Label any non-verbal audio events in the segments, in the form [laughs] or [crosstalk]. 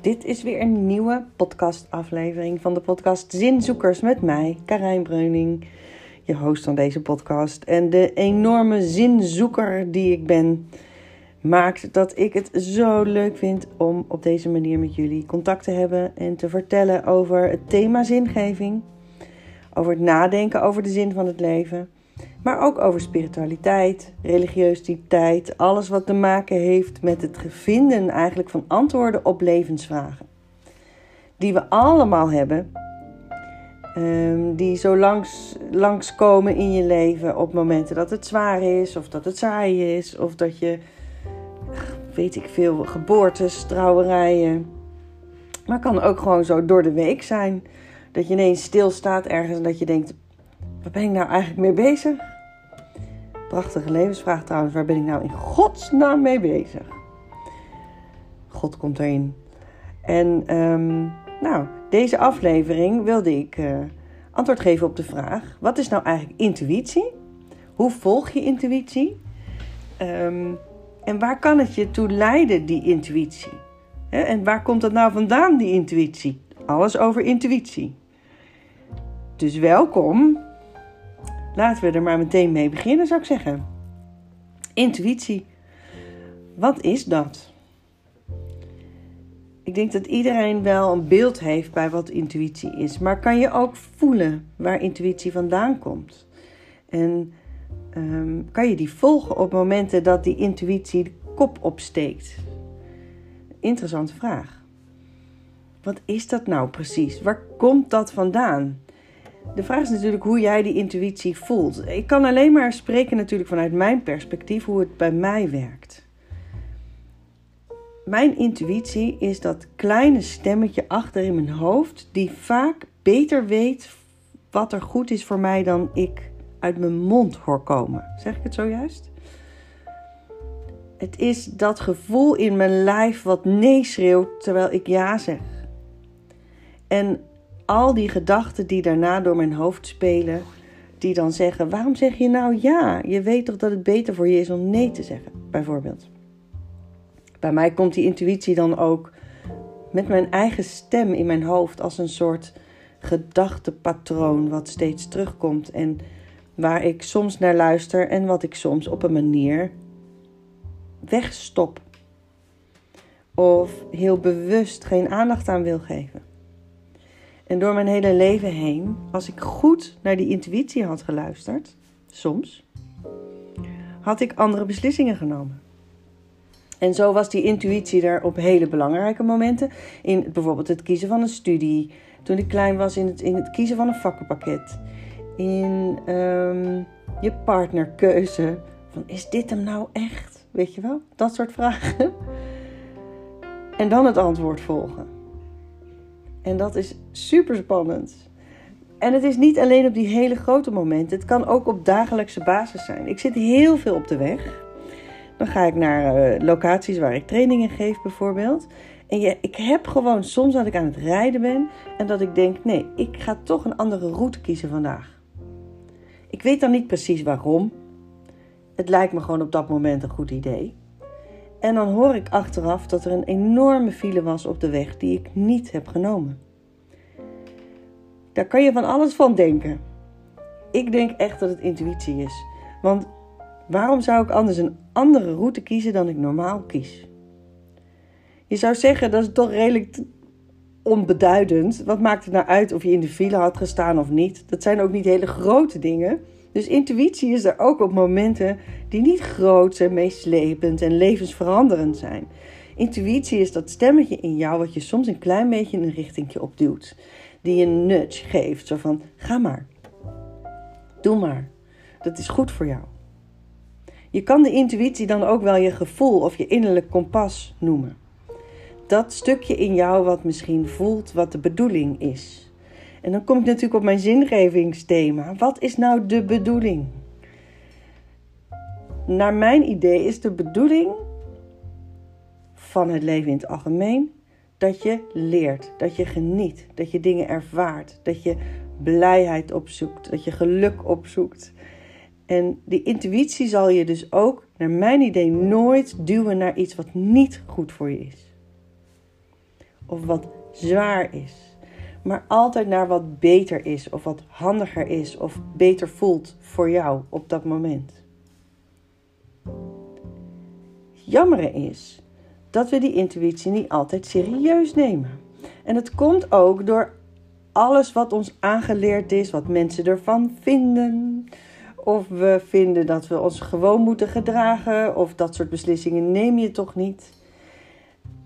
Dit is weer een nieuwe podcastaflevering van de podcast Zinzoekers met mij, Karijn Breuning, je host van deze podcast. En de enorme zinzoeker die ik ben, maakt dat ik het zo leuk vind om op deze manier met jullie contact te hebben en te vertellen over het thema zingeving, over het nadenken over de zin van het leven maar ook over spiritualiteit, religiositeit, alles wat te maken heeft met het vinden eigenlijk van antwoorden op levensvragen. Die we allemaal hebben, um, die zo langs, langskomen in je leven op momenten dat het zwaar is, of dat het saai is, of dat je, weet ik veel, geboortes, trouwerijen. Maar het kan ook gewoon zo door de week zijn. Dat je ineens stilstaat ergens en dat je denkt: waar ben ik nou eigenlijk mee bezig? Prachtige levensvraag trouwens. Waar ben ik nou in godsnaam mee bezig? God komt erin. En um, nou, deze aflevering wilde ik uh, antwoord geven op de vraag: wat is nou eigenlijk intuïtie? Hoe volg je intuïtie? Um, en waar kan het je toe leiden, die intuïtie? En waar komt dat nou vandaan, die intuïtie? Alles over intuïtie. Dus welkom Laten we er maar meteen mee beginnen, zou ik zeggen. Intuïtie. Wat is dat? Ik denk dat iedereen wel een beeld heeft bij wat intuïtie is. Maar kan je ook voelen waar intuïtie vandaan komt? En um, kan je die volgen op momenten dat die intuïtie de kop opsteekt? Interessante vraag. Wat is dat nou precies? Waar komt dat vandaan? De vraag is natuurlijk hoe jij die intuïtie voelt. Ik kan alleen maar spreken natuurlijk vanuit mijn perspectief hoe het bij mij werkt. Mijn intuïtie is dat kleine stemmetje achter in mijn hoofd die vaak beter weet wat er goed is voor mij dan ik uit mijn mond hoor komen. Zeg ik het zojuist? Het is dat gevoel in mijn lijf wat nee schreeuwt terwijl ik ja zeg. En al die gedachten die daarna door mijn hoofd spelen, die dan zeggen: waarom zeg je nou ja? Je weet toch dat het beter voor je is om nee te zeggen, bijvoorbeeld. Bij mij komt die intuïtie dan ook met mijn eigen stem in mijn hoofd als een soort gedachtepatroon wat steeds terugkomt en waar ik soms naar luister en wat ik soms op een manier wegstop. Of heel bewust geen aandacht aan wil geven. En door mijn hele leven heen, als ik goed naar die intuïtie had geluisterd, soms, had ik andere beslissingen genomen. En zo was die intuïtie er op hele belangrijke momenten. In bijvoorbeeld het kiezen van een studie. Toen ik klein was, in het, in het kiezen van een vakkenpakket. In um, je partnerkeuze. Van is dit hem nou echt? Weet je wel? Dat soort vragen. En dan het antwoord volgen. En dat is super spannend. En het is niet alleen op die hele grote momenten. Het kan ook op dagelijkse basis zijn. Ik zit heel veel op de weg. Dan ga ik naar uh, locaties waar ik trainingen geef, bijvoorbeeld. En je, ik heb gewoon soms dat ik aan het rijden ben en dat ik denk: nee, ik ga toch een andere route kiezen vandaag. Ik weet dan niet precies waarom. Het lijkt me gewoon op dat moment een goed idee. En dan hoor ik achteraf dat er een enorme file was op de weg die ik niet heb genomen. Daar kan je van alles van denken. Ik denk echt dat het intuïtie is. Want waarom zou ik anders een andere route kiezen dan ik normaal kies? Je zou zeggen dat is toch redelijk onbeduidend. Wat maakt het nou uit of je in de file had gestaan of niet? Dat zijn ook niet hele grote dingen. Dus intuïtie is er ook op momenten die niet groot en meeslepend en levensveranderend zijn. Intuïtie is dat stemmetje in jou wat je soms een klein beetje een richtingje opduwt. Die een nudge geeft, zo van ga maar. Doe maar. Dat is goed voor jou. Je kan de intuïtie dan ook wel je gevoel of je innerlijk kompas noemen. Dat stukje in jou wat misschien voelt wat de bedoeling is. En dan kom ik natuurlijk op mijn zingevingsthema. Wat is nou de bedoeling? Naar mijn idee is de bedoeling van het leven in het algemeen dat je leert, dat je geniet, dat je dingen ervaart, dat je blijheid opzoekt, dat je geluk opzoekt. En die intuïtie zal je dus ook, naar mijn idee, nooit duwen naar iets wat niet goed voor je is. of wat zwaar is. Maar altijd naar wat beter is of wat handiger is of beter voelt voor jou op dat moment. Jammer is dat we die intuïtie niet altijd serieus nemen. En het komt ook door alles wat ons aangeleerd is, wat mensen ervan vinden. Of we vinden dat we ons gewoon moeten gedragen, of dat soort beslissingen neem je toch niet.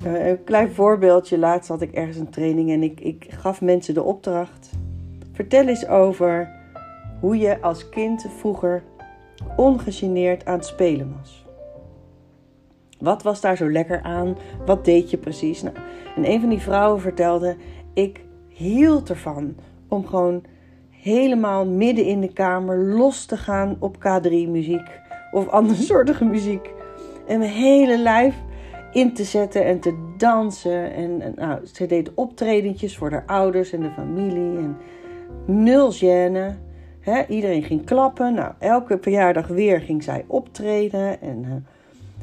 Uh, een klein voorbeeldje. Laatst had ik ergens een training en ik, ik gaf mensen de opdracht. Vertel eens over hoe je als kind vroeger ongegeneerd aan het spelen was. Wat was daar zo lekker aan? Wat deed je precies? Nou, en een van die vrouwen vertelde: Ik hield ervan om gewoon helemaal midden in de kamer los te gaan op K3 muziek of [laughs] andersoortige muziek. En mijn hele lijf in te zetten en te dansen. En, nou, ze deed optredentjes voor haar ouders en de familie. En nul gêne. iedereen ging klappen. Nou, elke verjaardag weer ging zij optreden. En uh,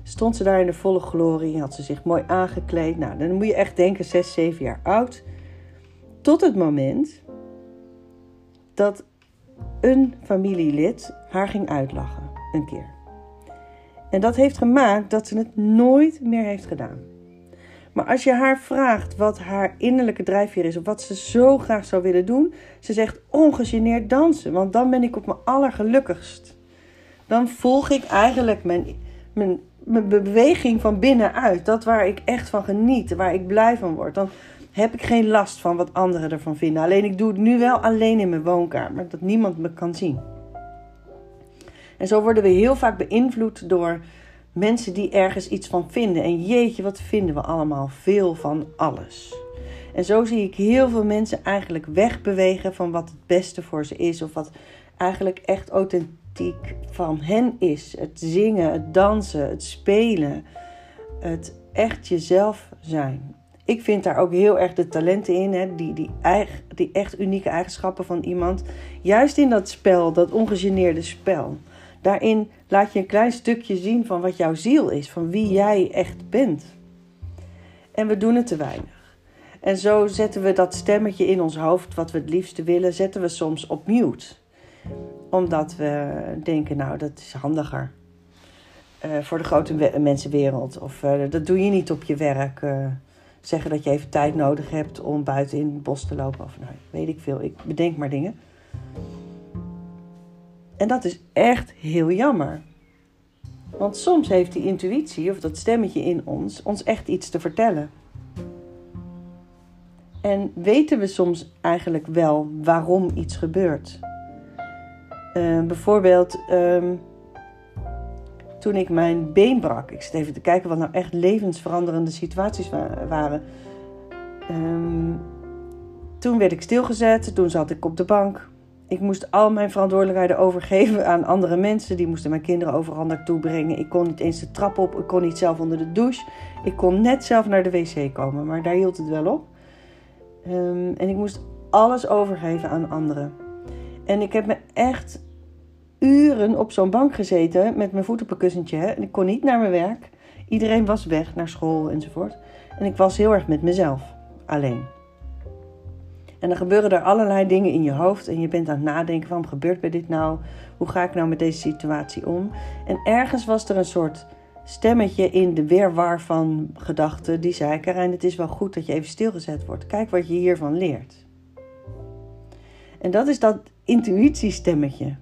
stond ze daar in de volle glorie. Had ze zich mooi aangekleed. Nou, dan moet je echt denken, 6, 7 jaar oud. Tot het moment dat een familielid haar ging uitlachen. Een keer. En dat heeft gemaakt dat ze het nooit meer heeft gedaan. Maar als je haar vraagt wat haar innerlijke drijfveer is, of wat ze zo graag zou willen doen, ze zegt ongegeneerd dansen, want dan ben ik op mijn allergelukkigst. Dan volg ik eigenlijk mijn, mijn, mijn beweging van binnenuit, dat waar ik echt van geniet, waar ik blij van word. Dan heb ik geen last van wat anderen ervan vinden. Alleen ik doe het nu wel alleen in mijn woonkamer, dat niemand me kan zien. En zo worden we heel vaak beïnvloed door mensen die ergens iets van vinden. En jeetje, wat vinden we allemaal veel van alles. En zo zie ik heel veel mensen eigenlijk wegbewegen van wat het beste voor ze is. Of wat eigenlijk echt authentiek van hen is. Het zingen, het dansen, het spelen. Het echt jezelf zijn. Ik vind daar ook heel erg de talenten in, hè? Die, die, die echt unieke eigenschappen van iemand. Juist in dat spel, dat ongegeneerde spel. Daarin laat je een klein stukje zien van wat jouw ziel is, van wie jij echt bent. En we doen het te weinig. En zo zetten we dat stemmetje in ons hoofd, wat we het liefste willen, zetten we soms op mute. Omdat we denken, nou, dat is handiger. Uh, voor de grote mensenwereld. Of uh, dat doe je niet op je werk. Uh, zeggen dat je even tijd nodig hebt om buiten in het bos te lopen. Of nou, weet ik veel. Ik bedenk maar dingen. En dat is echt heel jammer. Want soms heeft die intuïtie of dat stemmetje in ons ons echt iets te vertellen. En weten we soms eigenlijk wel waarom iets gebeurt. Uh, bijvoorbeeld ehm, toen ik mijn been brak. Ik zit even te kijken wat nou echt levensveranderende situaties waren. Um, toen werd ik stilgezet. Toen zat ik op de bank. Ik moest al mijn verantwoordelijkheden overgeven aan andere mensen. Die moesten mijn kinderen overal naartoe brengen. Ik kon niet eens de trap op. Ik kon niet zelf onder de douche. Ik kon net zelf naar de wc komen. Maar daar hield het wel op. Um, en ik moest alles overgeven aan anderen. En ik heb me echt uren op zo'n bank gezeten met mijn voet op een kussentje. En ik kon niet naar mijn werk. Iedereen was weg naar school enzovoort. En ik was heel erg met mezelf. Alleen. En dan gebeuren er allerlei dingen in je hoofd en je bent aan het nadenken: waarom gebeurt bij dit nou? Hoe ga ik nou met deze situatie om? En ergens was er een soort stemmetje in de weerwar van gedachten die zei: Karijn, het is wel goed dat je even stilgezet wordt. Kijk wat je hiervan leert. En dat is dat intuïtiestemmetje.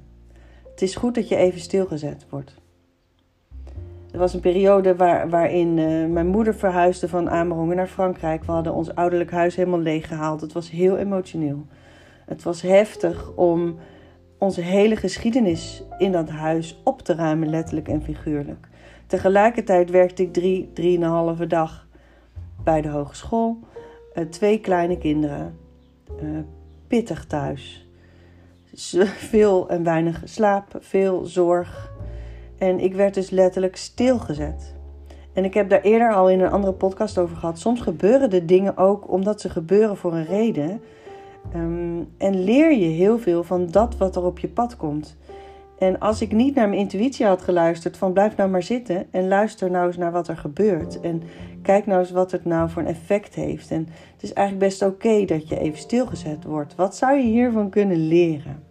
Het is goed dat je even stilgezet wordt. Er was een periode waar, waarin uh, mijn moeder verhuisde van Amerongen naar Frankrijk. We hadden ons ouderlijk huis helemaal leeggehaald. Het was heel emotioneel. Het was heftig om onze hele geschiedenis in dat huis op te ruimen, letterlijk en figuurlijk. Tegelijkertijd werkte ik drie, drieënhalve dag bij de hogeschool. Uh, twee kleine kinderen. Uh, pittig thuis. [laughs] Veel en weinig slaap, veel zorg. En ik werd dus letterlijk stilgezet. En ik heb daar eerder al in een andere podcast over gehad. Soms gebeuren de dingen ook omdat ze gebeuren voor een reden. Um, en leer je heel veel van dat wat er op je pad komt. En als ik niet naar mijn intuïtie had geluisterd van blijf nou maar zitten en luister nou eens naar wat er gebeurt. En kijk nou eens wat het nou voor een effect heeft. En het is eigenlijk best oké dat je even stilgezet wordt. Wat zou je hiervan kunnen leren?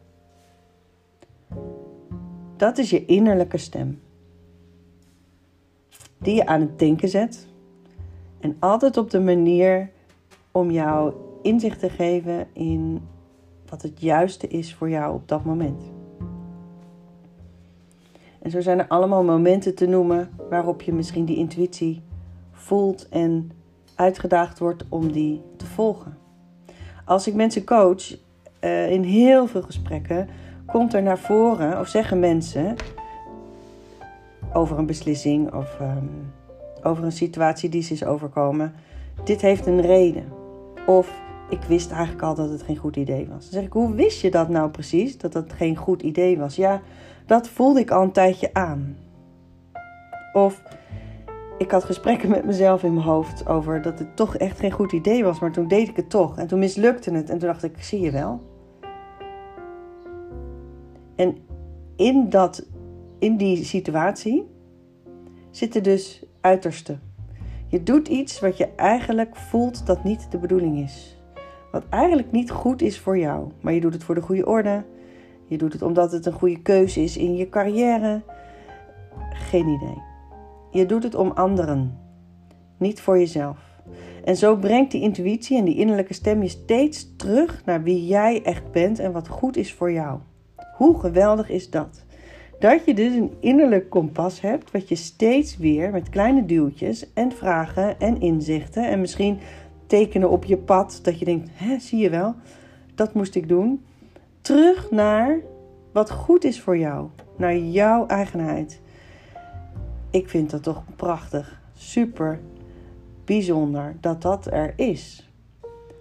Dat is je innerlijke stem. Die je aan het denken zet. En altijd op de manier om jou inzicht te geven in wat het juiste is voor jou op dat moment. En zo zijn er allemaal momenten te noemen waarop je misschien die intuïtie voelt en uitgedaagd wordt om die te volgen. Als ik mensen coach, uh, in heel veel gesprekken, komt er naar voren of zeggen mensen over een beslissing of um, over een situatie die ze is overkomen: dit heeft een reden. Of ik wist eigenlijk al dat het geen goed idee was. Dan zeg ik: hoe wist je dat nou precies? Dat het geen goed idee was? Ja, dat voelde ik al een tijdje aan. Of ik had gesprekken met mezelf in mijn hoofd over dat het toch echt geen goed idee was, maar toen deed ik het toch. En toen mislukte het en toen dacht ik, zie je wel. En in, dat, in die situatie zitten dus uiterste. Je doet iets wat je eigenlijk voelt dat niet de bedoeling is. Wat eigenlijk niet goed is voor jou, maar je doet het voor de goede orde. Je doet het omdat het een goede keuze is in je carrière. Geen idee. Je doet het om anderen, niet voor jezelf. En zo brengt die intuïtie en die innerlijke stem je steeds terug naar wie jij echt bent en wat goed is voor jou. Hoe geweldig is dat? Dat je dus een innerlijk kompas hebt, wat je steeds weer met kleine duwtjes en vragen en inzichten en misschien tekenen op je pad, dat je denkt, hè, zie je wel, dat moest ik doen. Terug naar wat goed is voor jou, naar jouw eigenheid. Ik vind dat toch prachtig, super bijzonder dat dat er is.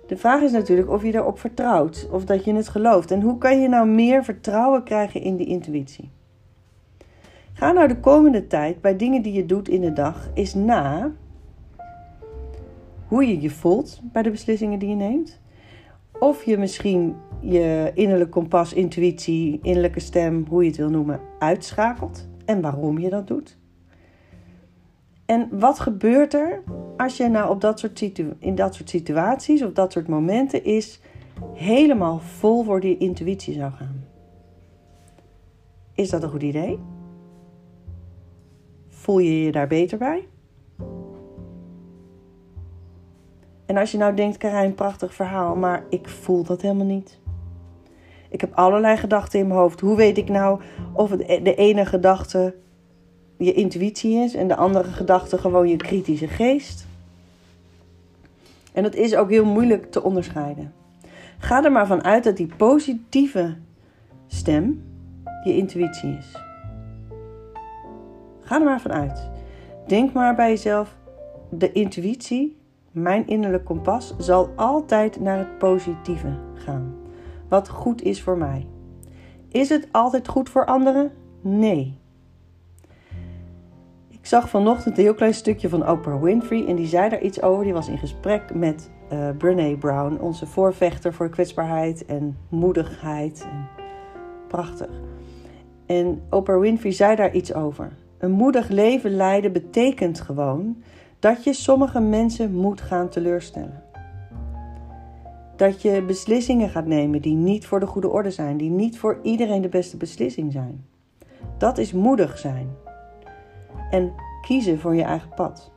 De vraag is natuurlijk of je erop vertrouwt of dat je het gelooft. En hoe kan je nou meer vertrouwen krijgen in die intuïtie? Ga nou de komende tijd bij dingen die je doet in de dag eens na hoe je je voelt bij de beslissingen die je neemt. Of je misschien je innerlijke kompas, intuïtie, innerlijke stem, hoe je het wil noemen, uitschakelt en waarom je dat doet. En wat gebeurt er als je nou op dat soort in dat soort situaties of dat soort momenten is helemaal vol voor die intuïtie zou gaan? Is dat een goed idee? Voel je je daar beter bij? En als je nou denkt, Karijn, prachtig verhaal, maar ik voel dat helemaal niet. Ik heb allerlei gedachten in mijn hoofd. Hoe weet ik nou of e-, de ene gedachte je intuïtie is en de andere gedachte gewoon je kritische geest? En dat is ook heel moeilijk te onderscheiden. Ga er maar van uit dat die positieve stem je intuïtie is. Ga er maar van uit. Denk maar bij jezelf: de intuïtie, mijn innerlijk kompas, zal altijd naar het positieve gaan. Wat goed is voor mij. Is het altijd goed voor anderen? Nee. Ik zag vanochtend een heel klein stukje van Oprah Winfrey en die zei daar iets over. Die was in gesprek met uh, Brene Brown, onze voorvechter voor kwetsbaarheid en moedigheid. Prachtig. En Oprah Winfrey zei daar iets over. Een moedig leven leiden betekent gewoon dat je sommige mensen moet gaan teleurstellen. Dat je beslissingen gaat nemen die niet voor de goede orde zijn, die niet voor iedereen de beste beslissing zijn. Dat is moedig zijn. En kiezen voor je eigen pad.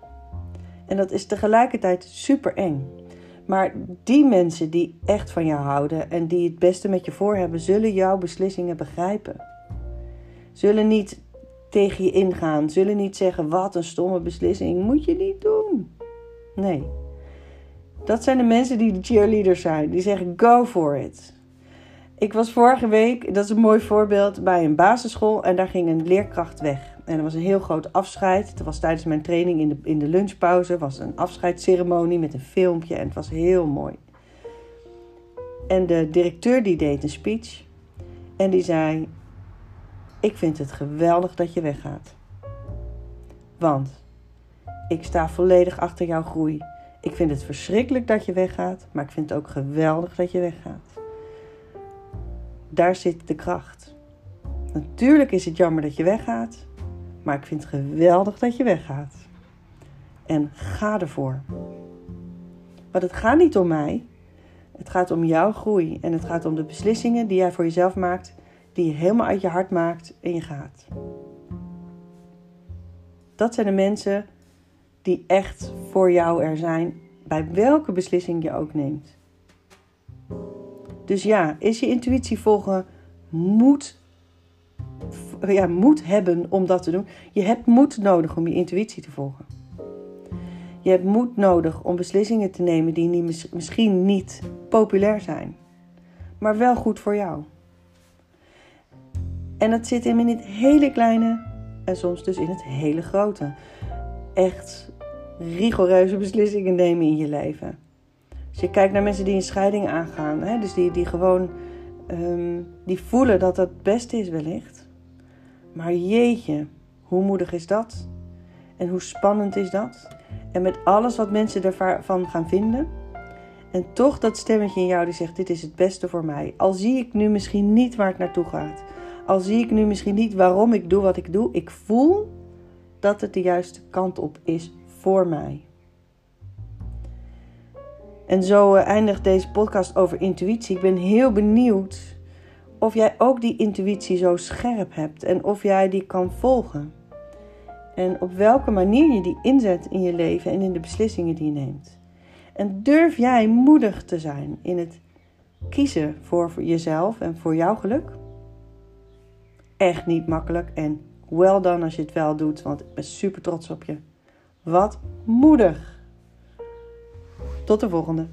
En dat is tegelijkertijd super eng. Maar die mensen die echt van jou houden en die het beste met je voor hebben, zullen jouw beslissingen begrijpen. Zullen niet tegen je ingaan. Zullen niet zeggen: wat een stomme beslissing, moet je niet doen. Nee. Dat zijn de mensen die de cheerleaders zijn. Die zeggen: go for it. Ik was vorige week, dat is een mooi voorbeeld, bij een basisschool en daar ging een leerkracht weg. En er was een heel groot afscheid. Het was tijdens mijn training in de, in de lunchpauze. was een afscheidsceremonie met een filmpje en het was heel mooi. En de directeur die deed een speech. En die zei: ik vind het geweldig dat je weggaat. Want ik sta volledig achter jouw groei. Ik vind het verschrikkelijk dat je weggaat, maar ik vind het ook geweldig dat je weggaat. Daar zit de kracht. Natuurlijk is het jammer dat je weggaat, maar ik vind het geweldig dat je weggaat. En ga ervoor. Want het gaat niet om mij. Het gaat om jouw groei en het gaat om de beslissingen die jij voor jezelf maakt, die je helemaal uit je hart maakt en je gaat. Dat zijn de mensen die echt voor jou er zijn, bij welke beslissing je ook neemt. Dus ja, is je intuïtie volgen moet, ja, moet hebben om dat te doen. Je hebt moed nodig om je intuïtie te volgen. Je hebt moed nodig om beslissingen te nemen die niet, misschien niet populair zijn, maar wel goed voor jou. En dat zit hem in het hele kleine en soms dus in het hele grote. Echt rigoureuze beslissingen nemen in je leven. Als je kijkt naar mensen die een scheiding aangaan, hè, dus die, die gewoon um, die voelen dat het beste is wellicht. Maar jeetje, hoe moedig is dat? En hoe spannend is dat? En met alles wat mensen ervan gaan vinden. En toch dat stemmetje in jou die zegt: Dit is het beste voor mij. Al zie ik nu misschien niet waar het naartoe gaat. Al zie ik nu misschien niet waarom ik doe wat ik doe. Ik voel dat het de juiste kant op is voor mij. En zo eh, eindigt deze podcast over intuïtie. Ik ben heel benieuwd of jij ook die intuïtie zo scherp hebt en of jij die kan volgen. En op welke manier je die inzet in je leven en in de beslissingen die je neemt. En durf jij moedig te zijn in het kiezen voor jezelf en voor jouw geluk? Echt niet makkelijk en well done als je het wel doet, want ik ben super trots op je. Wat moedig! Tot de volgende.